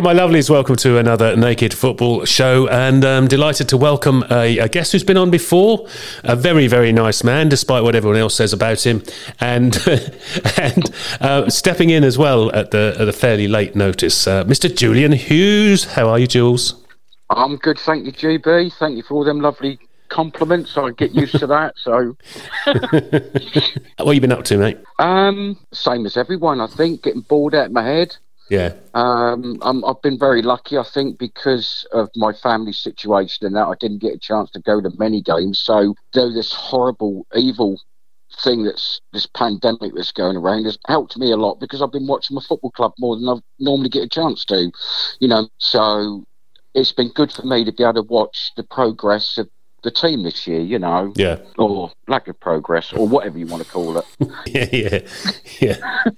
Welcome, my lovelies. Welcome to another Naked Football show, and I'm delighted to welcome a, a, guest who's been on before. A very, very nice man, despite what everyone else says about him, and and uh, stepping in as well at the at a fairly late notice, uh, Mr. Julian Hughes. How are you, Jules? I'm good, thank you, GB. Thank you for all them lovely compliments. I get used to that. So, what have you been up to, mate? Um, same as everyone, I think. Getting bored out of my head. Yeah. Um, i have been very lucky, I think, because of my family situation and that I didn't get a chance to go to many games. So, though this horrible, evil thing that's this pandemic that's going around has helped me a lot because I've been watching my football club more than I normally get a chance to, you know. So, it's been good for me to be able to watch the progress of the team this year, you know, yeah, or lack of progress, or whatever you want to call it. yeah, yeah,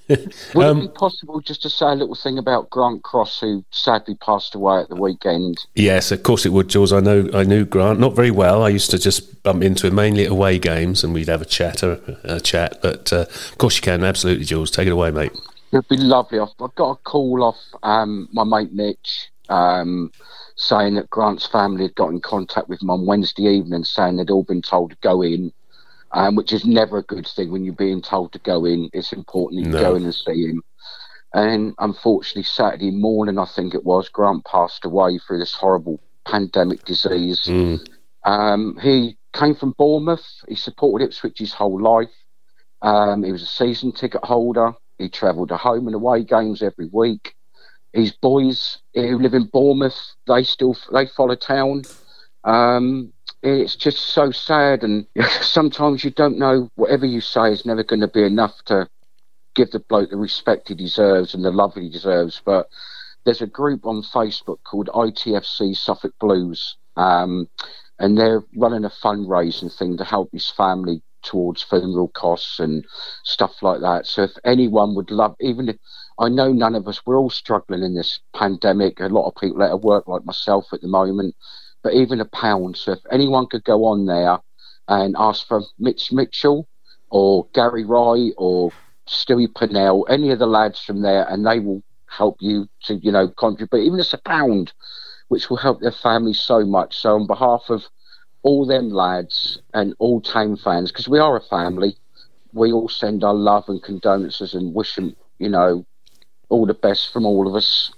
yeah. Would um, it be possible just to say a little thing about Grant Cross, who sadly passed away at the weekend? Yes, of course it would, Jules. I know, I knew Grant not very well. I used to just bump into him mainly at away games, and we'd have a chat, a, a chat. But uh, of course you can, absolutely, Jules. Take it away, mate. It'd be lovely. I've, I've got a call off um, my mate Mitch. Um, saying that Grant's family had got in contact with him on Wednesday evening, saying they'd all been told to go in, um, which is never a good thing when you're being told to go in. It's important that you no. go in and see him. And unfortunately, Saturday morning, I think it was, Grant passed away through this horrible pandemic disease. Mm. Um, he came from Bournemouth. He supported Ipswich his whole life. Um, he was a season ticket holder. He travelled to home and away games every week his boys who live in Bournemouth, they still they follow town. Um, it's just so sad, and sometimes you don't know. Whatever you say is never going to be enough to give the bloke the respect he deserves and the love he deserves. But there's a group on Facebook called ITFC Suffolk Blues, um, and they're running a fundraising thing to help his family towards funeral costs and stuff like that. So if anyone would love, even if I know none of us, we're all struggling in this pandemic. A lot of people out of work, like myself at the moment, but even a pound. So if anyone could go on there and ask for Mitch Mitchell or Gary Rye or Stewie Purnell, any of the lads from there, and they will help you to, you know, contribute, even just a pound, which will help their family so much. So on behalf of all them lads and all Tame fans, because we are a family, we all send our love and condolences and wish them, you know, all the best from all of us.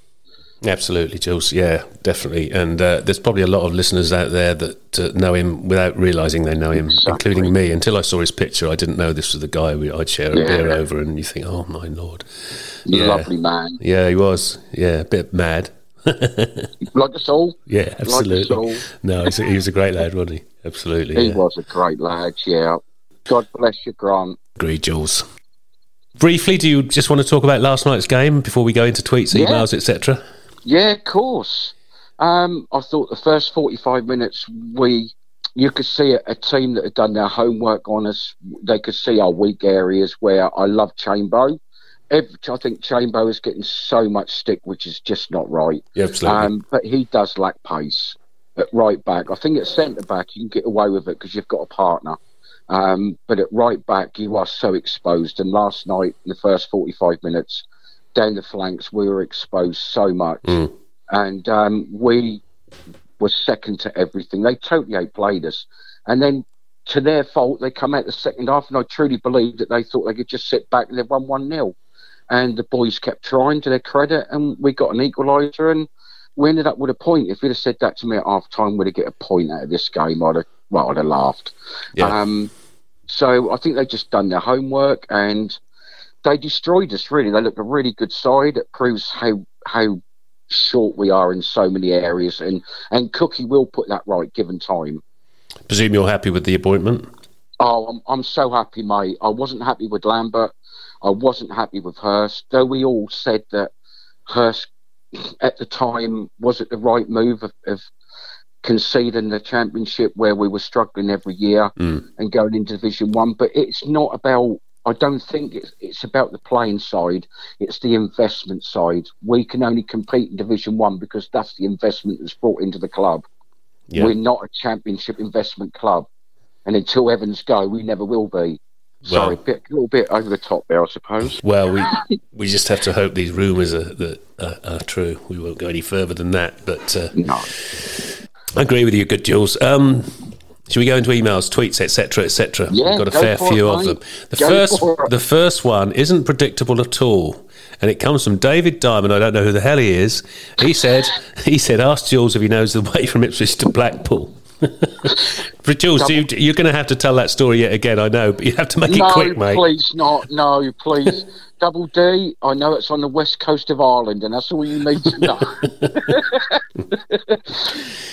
Absolutely, Jules. Yeah, definitely. And uh, there's probably a lot of listeners out there that uh, know him without realizing they know him, exactly. including me. Until I saw his picture, I didn't know this was the guy we, I'd share a yeah. beer over. And you think, oh my lord, yeah. lovely man. Yeah, he was. Yeah, a bit mad. Like us all. Yeah, absolutely. Like no, he was a great lad, wasn't he? Absolutely. He yeah. was a great lad. Yeah. God bless you, Grant. Agreed, Jules. Briefly, do you just want to talk about last night's game before we go into tweets, emails, etc.? Yeah, of course. Um, I thought the first 45 minutes, we you could see a, a, team that had done their homework on us. They could see our weak areas where I love Chambo. Every, I think Chambo is getting so much stick, which is just not right. Yeah, absolutely. Um, but he does lack pace at right back. I think at centre back you can get away with it because you've got a partner. Um, but at right back you are so exposed. And last night, in the first 45 minutes, down the flanks, we were exposed so much. Mm. And um, we were second to everything. They totally outplayed us. And then to their fault, they come out the second half, and I truly believe that they thought they could just sit back and they've won 1 0 and the boys kept trying to their credit, and we got an equaliser, and we ended up with a point. If you'd have said that to me at half time, we'd have get a point out of this game. I'd have, well, I'd have laughed. Yeah. Um, so I think they just done their homework and they destroyed us. Really, they looked a really good side. It proves how how short we are in so many areas, and and Cookie will put that right given time. Presume you're happy with the appointment. Oh, I'm, I'm so happy, mate. I wasn't happy with Lambert. I wasn't happy with Hurst, though we all said that Hurst at the time was it the right move of, of conceding the championship where we were struggling every year mm. and going into Division One. But it's not about. I don't think it's, it's about the playing side. It's the investment side. We can only compete in Division One because that's the investment that's brought into the club. Yeah. We're not a championship investment club, and until Evans go, we never will be. Sorry, a bit, a little bit over the top there, I suppose. Well, we we just have to hope these rumours are that are, are, true. We won't go any further than that. But uh, no, I agree with you, good Jules. Um, should we go into emails, tweets, etc., etc.? Yeah, We've got a fair few it, of them. The go first, the first one isn't predictable at all, and it comes from David Diamond. I don't know who the hell he is. He said, he said, ask Jules if he knows the way from Ipswich to Blackpool. but Jules, you, are going to have to tell that story yet again. I know, but you have to make no, it quick, mate. please not. No, please. Double D. I know it's on the west coast of Ireland, and that's all you need to know.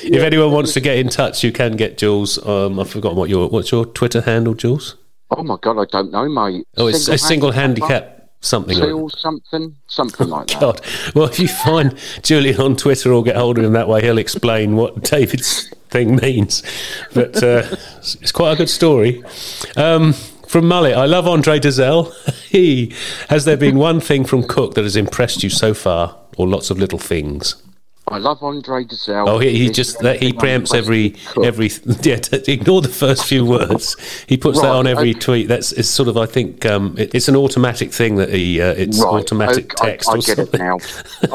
if anyone wants to get in touch, you can get Jules. Um, I've forgotten what your what's your Twitter handle, Jules. Oh my god, I don't know, mate. Oh, it's single a single handicap. Something like something, something like that. God, well, if you find Julian on Twitter or get hold of him that way, he'll explain what David's thing means. But uh, it's quite a good story. Um, from Mullet, I love Andre Dozzell. he has there been one thing from Cook that has impressed you so far, or lots of little things? I love Andre Dozzell. Oh, he, he just that he preempts every every yeah. ignore the first few words. He puts right, that on every okay. tweet. That's it's sort of I think um, it, it's an automatic thing that he uh, it's right. automatic okay. text. I, I get something. it now.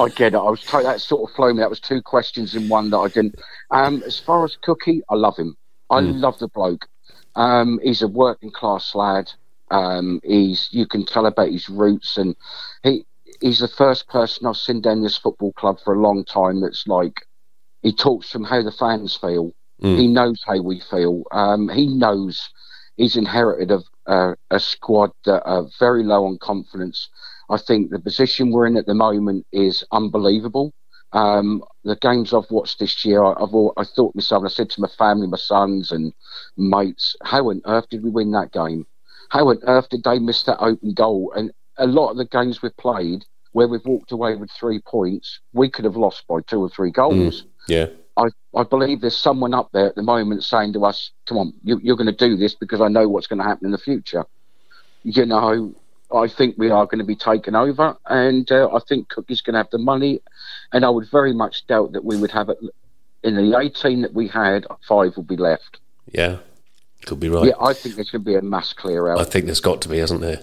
I get it. I was t- that sort of flowing. That was two questions in one that I didn't. Um, as far as Cookie, I love him. I mm. love the bloke. Um, he's a working class lad. Um, he's you can tell about his roots, and he he's the first person I've seen down this football club for a long time. That's like he talks from how the fans feel. Mm. He knows how we feel. Um, he knows he's inherited a, a, a squad that are very low on confidence. I think the position we're in at the moment is unbelievable. Um, the games I've watched this year, I, have all, I thought myself, I said to my family, my sons and mates, how on earth did we win that game? How on earth did they miss that open goal? And a lot of the games we've played, where we've walked away with three points, we could have lost by two or three goals. Mm, yeah. I, I believe there's someone up there at the moment saying to us, come on, you, you're going to do this because I know what's going to happen in the future. You know, I think we are going to be taken over, and uh, I think Cookie's going to have the money, and I would very much doubt that we would have it in the 18 that we had. Five will be left. Yeah, could be right. Yeah, I think there should be a mass clear out. I think there's got to be, hasn't there?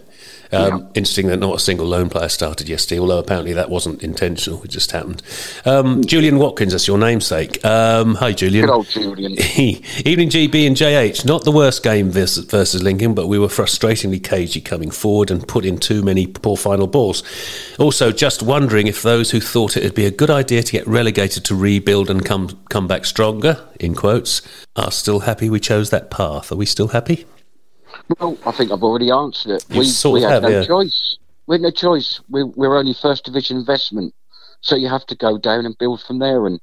Um, yeah. Interesting that not a single loan player started yesterday, although apparently that wasn't intentional. It just happened. Um, Julian Watkins, that's your namesake. Um, hi, Julian. Good old Julian. Evening, GB and JH. Not the worst game versus, versus Lincoln, but we were frustratingly cagey coming forward and put in too many poor final balls. Also, just wondering if those who thought it would be a good idea to get relegated to rebuild and come come back stronger, in quotes, are still happy we chose that path. Are we still happy? Well, I think I've already answered it. You we we had no yeah. choice. We had no choice. We, we're only first division investment. So you have to go down and build from there. And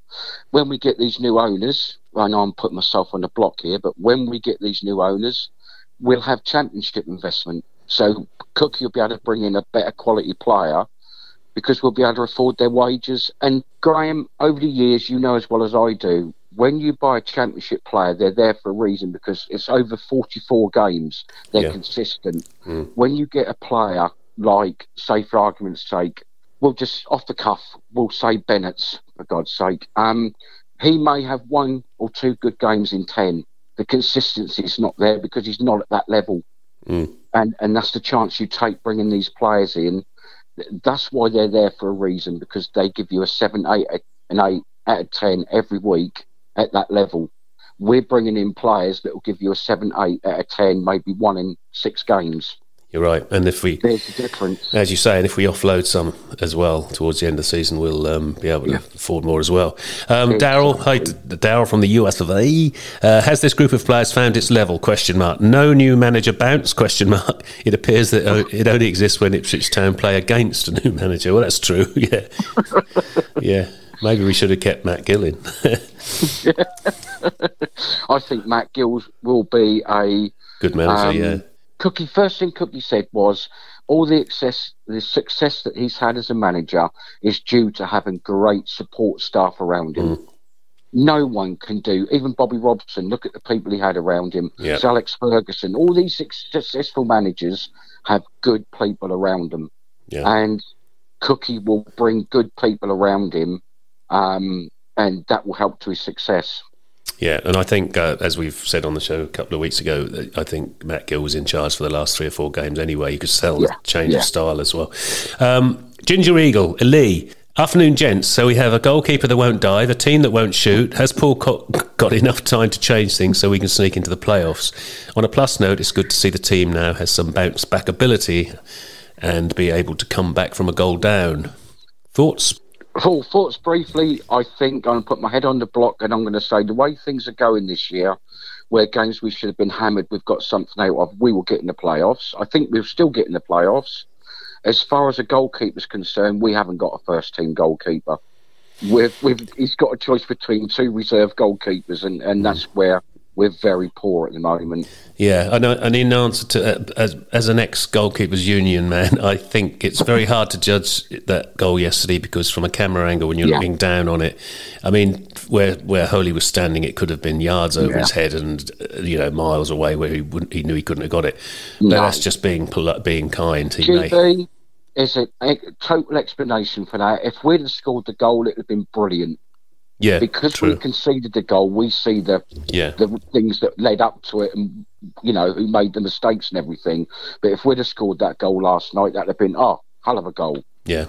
when we get these new owners, I know I'm putting myself on the block here, but when we get these new owners, we'll have championship investment. So Cookie will be able to bring in a better quality player because we'll be able to afford their wages. And Graham, over the years, you know as well as I do, when you buy a championship player, they're there for a reason because it's over 44 games. They're yeah. consistent. Mm. When you get a player like, say, for argument's sake, we'll just off the cuff, we'll say Bennett's, for God's sake. Um, he may have one or two good games in 10. The consistency is not there because he's not at that level. Mm. And, and that's the chance you take bringing these players in. That's why they're there for a reason because they give you a 7, 8, an 8 out of 10 every week at that level. We're bringing in players that will give you a 7, 8 out of 10, maybe one in six games. You're right, and if we there's a difference, as you say, and if we offload some as well towards the end of the season, we'll um, be able to yeah. afford more as well. Um, Daryl, hi, Daryl from the US of A. Uh, has this group of players found its level? Question mark. No new manager bounce? Question mark. It appears that uh, it only exists when Ipswich Town play against a new manager. Well, that's true. Yeah, yeah. Maybe we should have kept Matt Gill in. I think Matt Gill will be a good manager. Um, yeah. Cookie. First thing Cookie said was all the success, the success that he's had as a manager is due to having great support staff around him. Mm. No one can do. Even Bobby Robson. Look at the people he had around him. Yep. Alex Ferguson. All these successful managers have good people around them, yeah. and Cookie will bring good people around him um, and that will help to his success. Yeah, and I think, uh, as we've said on the show a couple of weeks ago, I think Matt Gill was in charge for the last three or four games anyway. You could sell Yeah, the change yeah. of style as well. Um, Ginger Eagle, Lee. Afternoon, gents. So we have a goalkeeper that won't dive, a team that won't shoot. Has Paul got enough time to change things so we can sneak into the playoffs? On a plus note, it's good to see the team now has some bounce back ability and be able to come back from a goal down. Thoughts? Well, thoughts briefly. I think I'm going to put my head on the block and I'm going to say the way things are going this year, where games we should have been hammered, we've got something out of. We will get in the playoffs. I think we'll still get in the playoffs. As far as a goalkeeper's concerned, we haven't got a first team goalkeeper. We've, we've, he's got a choice between two reserve goalkeepers, and, and that's mm. where we're very poor at the moment. Yeah, I know. And in answer to uh, as as an ex goalkeepers union man, I think it's very hard to judge that goal yesterday because from a camera angle, when you're Yeah. looking down on it, I mean, where where Holy was standing, it could have been yards over Yeah. his head and uh, you know miles away where he wouldn't, he knew he couldn't have got it. But No. that's just being being kind. He may, is a, a total explanation for that. If we'd have scored the goal, it would have been brilliant. Yeah, Because true. we conceded the goal, we see the yeah, the things that led up to it and you know who made the mistakes and everything but if we'd have scored that goal last night that'd have been oh hell of a goal yeah.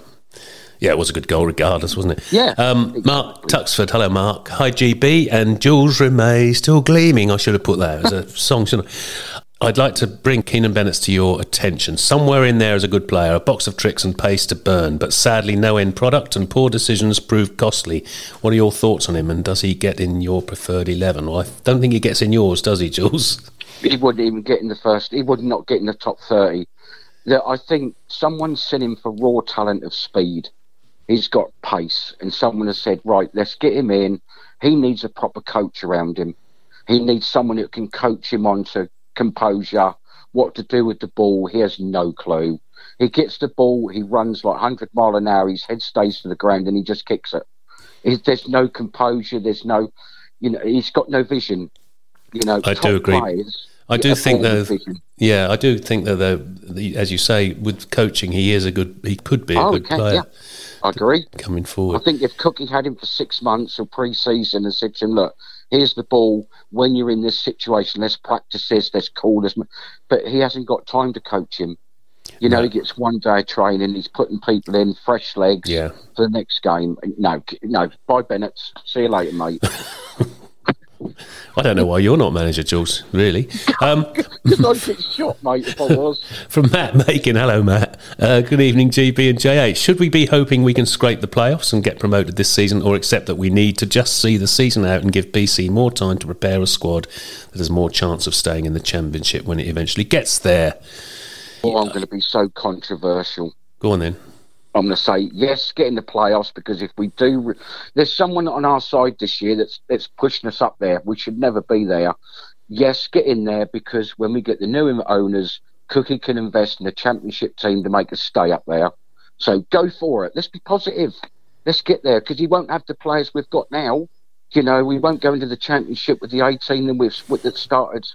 Yeah, it was a good goal regardless, wasn't it? Yeah, Um, Mark Tuxford, hello, Mark. Hi, GB. And Jules Rimet, still gleaming. I should have put that as a song, shouldn't I? I'd like to bring Keanan Bennett to your attention. Somewhere in there is a good player, a box of tricks and pace to burn, but sadly no end product and poor decisions prove costly. What are your thoughts on him and does he get in your preferred 11? Well, I don't think he gets in yours, does he, Jules? he wouldn't even get in the first he would not get in the top 30 that i think someone's seen him for raw talent of speed he's got pace and someone has said right let's get him in he needs a proper coach around him he needs someone who can coach him on to composure what to do with the ball he has no clue he gets the ball he runs like 100 mile an hour his head stays to the ground and he just kicks it He- there's no composure there's no you know he's got no vision you know I do agree. players I do think though, vision. yeah, I do think that though, the, as you say, with coaching, he is a good, he could be a Oh, good okay, player yeah. I agree. coming forward, I think if Cookie had him for six months or pre-season and said to him, "Look, here's the ball. When you're in this situation, let's practice this. Let's call this," but he hasn't got time to coach him. You know, No. he gets one day of training. He's putting people in fresh legs Yeah. for the next game. No, no. Bye, Bennett. See you later, mate. I don't know why you're not manager, Jules. Really. Um, Because I'd get shot, mate, if I was. from Matt Macon, hello Matt. Uh, good evening, GB and JH. Should we be hoping we can scrape the playoffs and get promoted this season, or accept that we need to just see the season out and give BC more time to prepare a squad that has more chance of staying in the championship when it eventually gets there? Well, I'm going to be so controversial. Go on then. I'm going to say yes, get in the playoffs because if we do, there's someone on our side this year that's that's pushing us up there. We should never be there. Yes, get in there because when we get the new owners, Cookie can invest in a championship team to make us stay up there. So go for it. Let's be positive. Let's get there because he won't have the players we've got now. You know, we won't go into the championship with the 18 that we've that started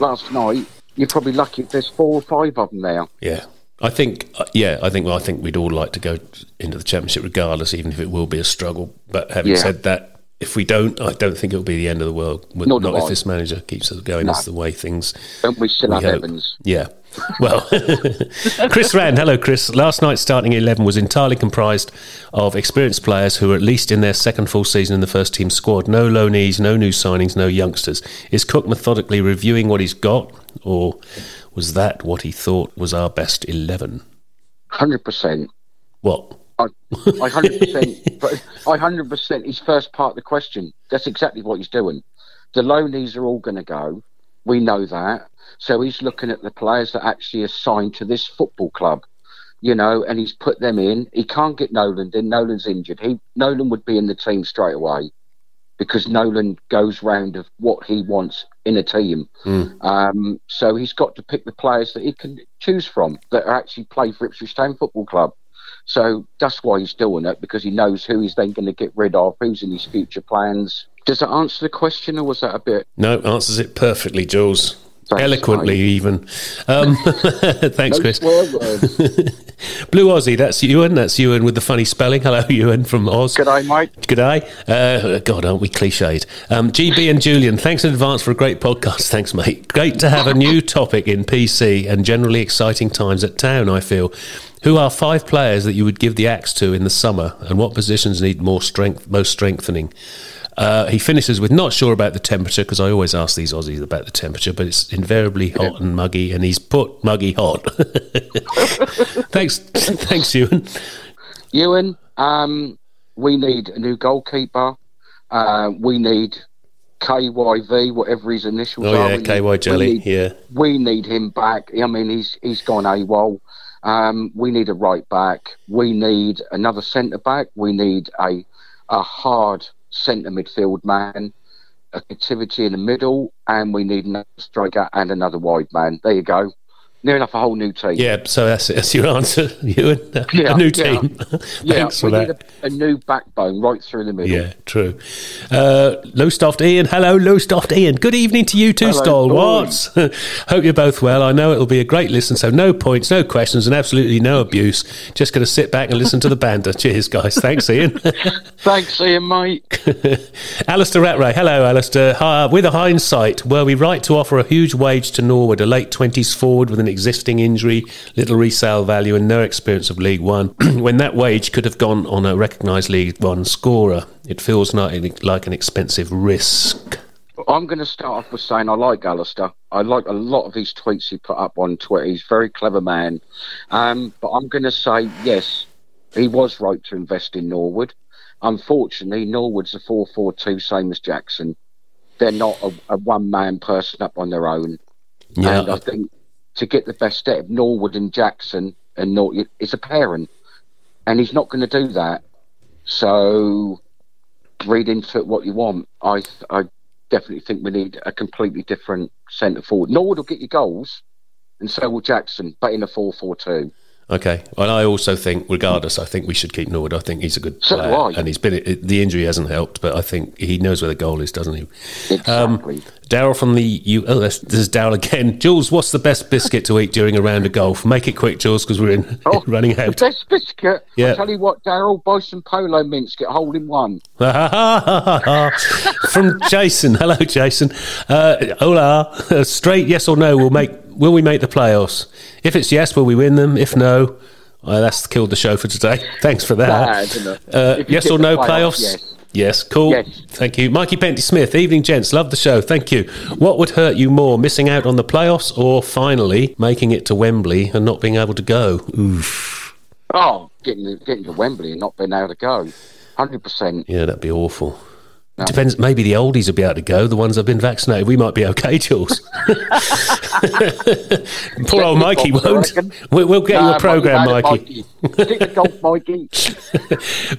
last night. You're probably lucky if there's four or five of them there. Yeah. I think, uh, yeah, I think. Well, I think we'd all like to go into the championship, regardless, even if it will be a struggle. But having Yeah. said that, if we don't, I don't think it'll be the end of the world. Do Not if this manager keeps us going. No. That's the way things. And we still we have hope. Evans. Yeah. Well, Chris Rand, hello, Chris. Last night's starting 11 was entirely comprised of experienced players who are at least in their second full season in the first team squad. No loanees, no new signings, no youngsters. Is Cook methodically reviewing what he's got, or was that what he thought was our best 11? Hundred percent. What? I, I hundred percent. But I hundred percent. His first part of the question. That's exactly what he's doing. The loanies are all going to go. We know that. So he's looking at the players that actually are signed to this football club. You know, and he's put them in. He can't get Nolan. Then Nolan's injured. He Nolan would be in the team straight away because Nolan goes round of what he wants in a team. Um, so he's got to pick the players that he can choose from that are actually play for Ipswich Town Football Club. So that's why he's doing it because he knows who he's then going to get rid of, who's in his future plans. Does that answer the question, or was that a bit? No, answers it perfectly, Jules. Eloquently, mate. even. Um, thanks, Chris. Blue Aussie, that's Ewan. That's Ewan with the funny spelling. Hello, Ewan from Oz. G'day, mate. G'day. Uh, God, aren't we cliched? Um, GB and Julian, thanks in advance for a great podcast. Thanks, mate. Great to have a new topic in PC and generally exciting times at town, I feel. Who are five players that you would give the axe to in the summer, and what positions need more strength, most strengthening? Uh, he finishes with not sure about the temperature because I always ask these Aussies about the temperature, but it's invariably hot and muggy, and he's put muggy hot. thanks, thanks, Ewan. Ewan, um, we need a new goalkeeper. Uh, we need KYV, whatever his initials Oh are. yeah, We KY need- we Jelly. need- Yeah. we need him back. I mean, he's he's gone AWOL. Um, we need a right back. We need another centre back. We need a a hard centre midfield man, activity in the middle, and we need another striker and another wide man. There you go. Near enough a whole new team. Yeah, so that's, that's your answer, Ewan. Yeah, a new yeah. team. Yeah, Thanks for we that. need a, a new backbone right through the middle. Yeah, true. Uh, Lowestoft Ian, hello, Lowestoft Ian. Good evening to you too, Hello, stalwarts. Hope you're both well. I know it'll be a great listen, so no points, no questions, and absolutely no abuse. Just going to sit back and listen to the banter. Cheers, guys. Thanks, Ian. Thanks, Ian, mate. Alistair Rattray, hello, Alistair. Hi, with a hindsight, were we right to offer a huge wage to Norwood, a late 20s forward with an existing injury, little resale value, and no experience of League One, when that wage could have gone on a recognised League One scorer? It feels like, like an expensive risk. I'm going to start off with saying I like Alistair. I like a lot of his tweets he put up on Twitter. He's a very clever man. Um, but I'm going to say, yes, he was right to invest in Norwood. Unfortunately, Norwood's a 4 4 2, same as Jackson. They're not a, a one man person up on their own. Yeah, And I think to get the best out of Norwood and Jackson and Norwood, it's a pairing. And he's not going to do that. So read into it what you want. I I definitely think we need a completely different centre forward. Norwood will get you goals, and so will Jackson, but in a 4 4 2. Okay. and I also think, regardless, I think we should keep Norwood. I think he's a good So do player, I. and he's been the injury hasn't helped, but I think he knows where the goal is, doesn't he? Exactly. Daryl from the U. Oh, this, this is Daryl again. Jules, what's the best biscuit to eat during a round of golf? Make it quick, Jules, because we're in oh, running the out. best biscuit. Yeah. I'll tell you what, Daryl, buy some polo mints, get a hole in one. from Jason. Hello, Jason. Uh, hola. Straight yes or no? We'll make. Will we make the playoffs? If it's yes, will we win them? If no, uh, that's killed the show for today. Thanks for that. Bad, isn't it? Uh, yes or no playoffs, playoffs? yes. Yes, cool. Yes. Thank you. Mikey Penty Smith, evening gents. Love the show. Thank you. What would hurt you more, missing out on the playoffs or finally making it to Wembley and not being able to go? Oof. Oh, getting, getting to Wembley and not being able to go. 100%. Yeah, that'd be awful. Depends. Maybe the oldies will be able to go. The ones that have been vaccinated, we might be okay, Jules. Poor old Mikey won't. We'll, we'll get you a program, Mikey, Mikey. Golf, Mikey.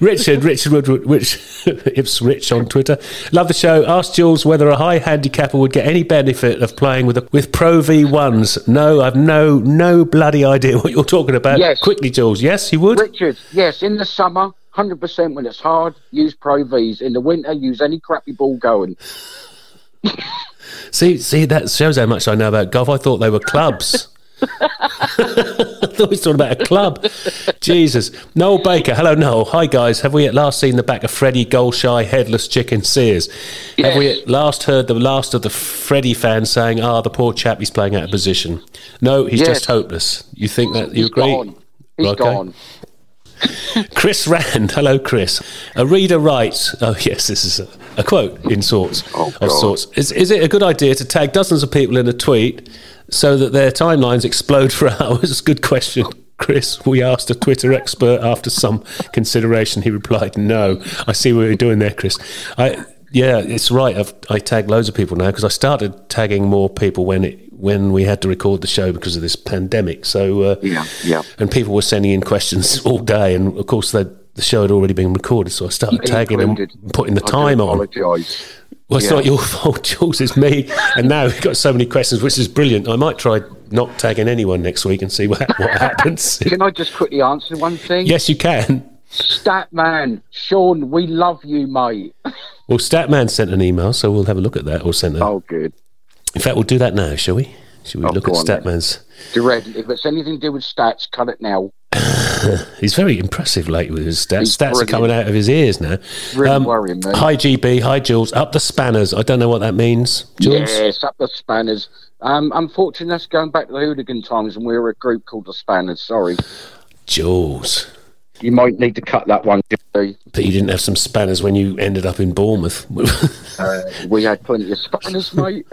Richard, Richard Woodward, which it's Rich on Twitter. Love the show. Ask Jules whether a high handicapper would get any benefit of playing with a, with Pro V ones. No, I've no no bloody idea what you're talking about. Yes. Quickly, Jules. Yes, he would. Richard, yes, in the summer, 100% when it's hard, use Pro Vs. In the winter, use any crappy ball going. See, see, that shows how much I know about golf. I thought they were clubs. I thought he was talking about a club. Jesus. Noel Baker. Hello, Noel. Hi, guys. Have we at last seen the back of Freddie Golshy, headless chicken Sears? Have we at last heard the last of the Freddie fans saying, ah, the poor chap, he's playing out of position? No, he's Yes. just hopeless. You think that? You He's agree? gone. He's Okay. gone. Chris Rand, hello, Chris. A reader writes, "Oh yes, this is a, a quote in sorts Oh, of sorts. Is, is it a good idea to tag dozens of people in a tweet so that their timelines explode for hours? Good question." Chris, we asked a Twitter expert after some consideration. He replied, "No." I see what you're doing there, Chris. I, yeah, it's right. I've, I tag loads of people now because I started tagging more people when it when we had to record the show because of this pandemic. So uh, Yeah, yeah. and people were sending in questions all day, and of course the the show had already been recorded, so I started tagging Included. and putting the I time on. Well, it's yeah. not your fault, Jules. It's me. And now we've got so many questions, which is brilliant. I might try not tagging anyone next week and see what what happens. Can I just quickly answer one thing? yes, you can. Statman, Sean, we love you, mate. Well, Statman sent an email, so we'll have a look at that. Or sent a, Oh, good. In fact, we'll do that now, shall we? Should we Oh, look at go on then. Statman's? Direct. If it's anything to do with stats, cut it now. He's very impressive lately with his stats. He's Stats are coming out of his ears now. Really worrying me. Hi, GB. Hi, Jules. Up the spanners. I don't know what that means. Jules? Yes, up the Spanners. Um, unfortunately, that's going back to the hooligan times, and we were a group called the Spanners. Sorry, Jules. You might need to cut that one. But you didn't have some spanners when you ended up in Bournemouth. Uh, we had plenty of Spanners, mate.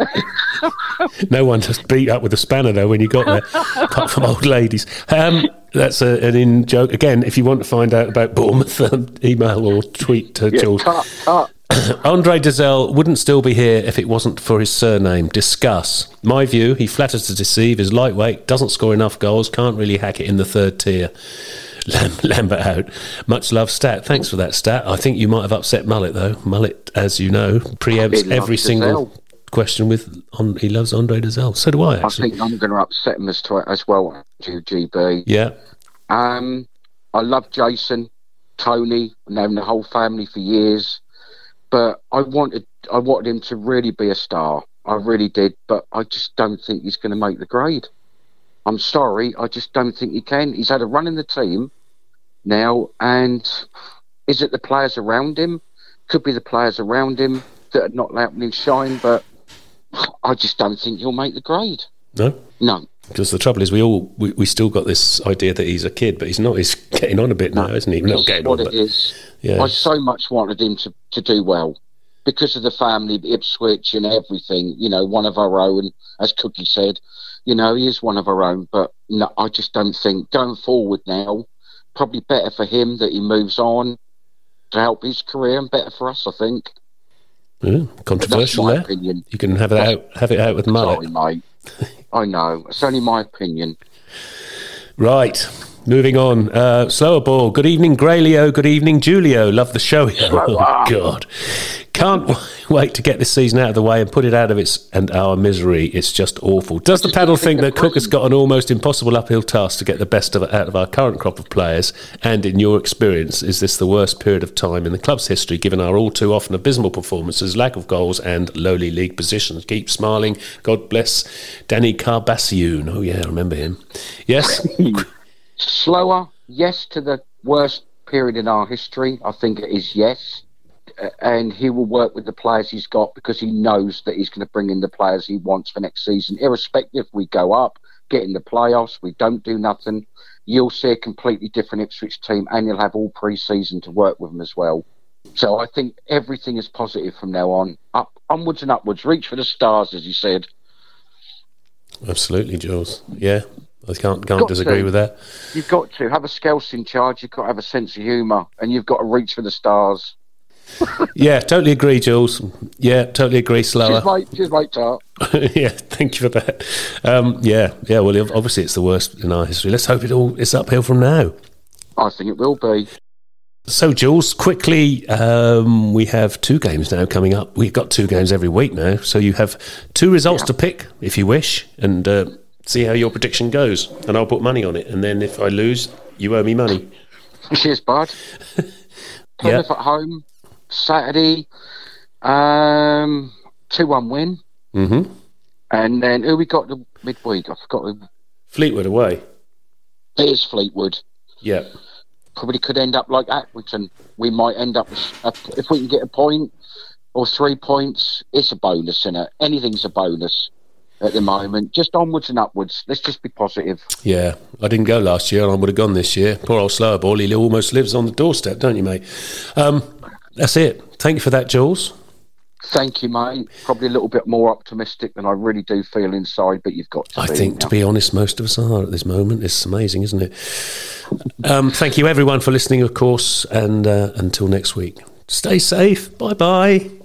no one just beat up with a spanner though when you got there, apart from old ladies. Um, that's a, an in joke. Again, if you want to find out about Bournemouth, um, email or tweet to yeah, Jules. cut, cut. Andre Dozzell wouldn't still be here if it wasn't for his surname. Discuss. My view, he flatters to deceive, is lightweight, doesn't score enough goals, can't really hack it in the third tier. Lam- Lambert out. Much love, Stat. Thanks for that, Stat. I think you might have upset Mullet, though. Mullet, as you know, preempts every single Dozzell. question with on, he loves Andre Dozzell. So do I, I think I'm going to upset him as, tw- as well, GB. yeah. Um, I love Jason, Tony, known the whole family for years, but I wanted I wanted him to really be a star. I really did, but I just don't think he's going to make the grade. I'm sorry, I just don't think he can. He's had a run in the team now, and is it the players around him? Could be the players around him that are not letting him shine, but I just don't think he'll make the grade. No? No, Because the trouble is, we all we, we still got this idea that he's a kid, but he's not. He's getting on a bit now, isn't he? Not getting on, but is. yeah. I so much wanted him to, to do well because of the family, Ipswich, and everything. You know, one of our own, as Cookie said. You know, he is one of our own, but no, I just don't think going forward now, probably better for him that he moves on to help his career, and better for us, I think. Yeah, controversial there. opinion. You can have it out, have it out with Mullet. Sorry, mate. I know. It's only my opinion. Right. Moving on. Uh, slower ball. Good evening, Graylio. Good evening, Julio. Love the show. Oh, God. Can't wait to get this season out of the way and put it out of its and our misery. It's just awful. Does the panel think think that Cook has got an almost impossible uphill task to get the best of out of our current crop of players? And in your experience, is this the worst period of time in the club's history, given our all too often abysmal performances, lack of goals, and lowly league positions? Keep smiling. God bless Danny Karbassiyoon. Oh yeah, I remember him. Yes. Slower, yes, to the worst period in our history. I think it is yes. And he will work with the players he's got because he knows that he's going to bring in the players he wants for next season. Irrespective, we go up, get in the playoffs, we don't do nothing. You'll see a completely different Ipswich team, and you'll have all pre-season to work with them as well. So I think everything is positive from now on. Up, onwards and upwards. Reach for the stars, as you said. Absolutely, Jules. Yeah, I can't can't disagree to. with that. You've got to have a Scouse in charge. You've got to have a sense of humour, and you've got to reach for the stars. Yeah, totally agree, Jules. Yeah, totally agree. Slower. mate. Cheers, mate. Tart. yeah, thank you for that. Um, yeah, yeah. Well, obviously it's the worst in our history. Let's hope it all is uphill from now. I think it will be. So, Jules, quickly, um, we have two games now coming up. We've got two games every week now, so you have two results Yeah. to pick if you wish, and uh, see how your prediction goes. And I'll put money on it, and then if I lose, you owe me money. Cheers, bud. Yeah. At home Saturday. Um, two one win, hmm and then who we got the midweek? I forgot. Who. Fleetwood away. It is Fleetwood. Yeah. Probably could end up like Accrington. We might end up if we can get a point or three points. It's a bonus, isn't it? Anything's a bonus at the moment. Just onwards and upwards. Let's just be positive. Yeah, I didn't go last year, and I would have gone this year. Poor old slower ball. He almost lives on the doorstep, don't you, mate? Um, that's it. Thank you for that, Jules. Thank you, mate. Probably a little bit more optimistic than I really do feel inside, but you've got to I think, to be honest, most of us are at this moment. It's amazing, isn't it? Um, thank you, everyone, for listening, of course, and uh, until next week. Stay safe. Bye bye.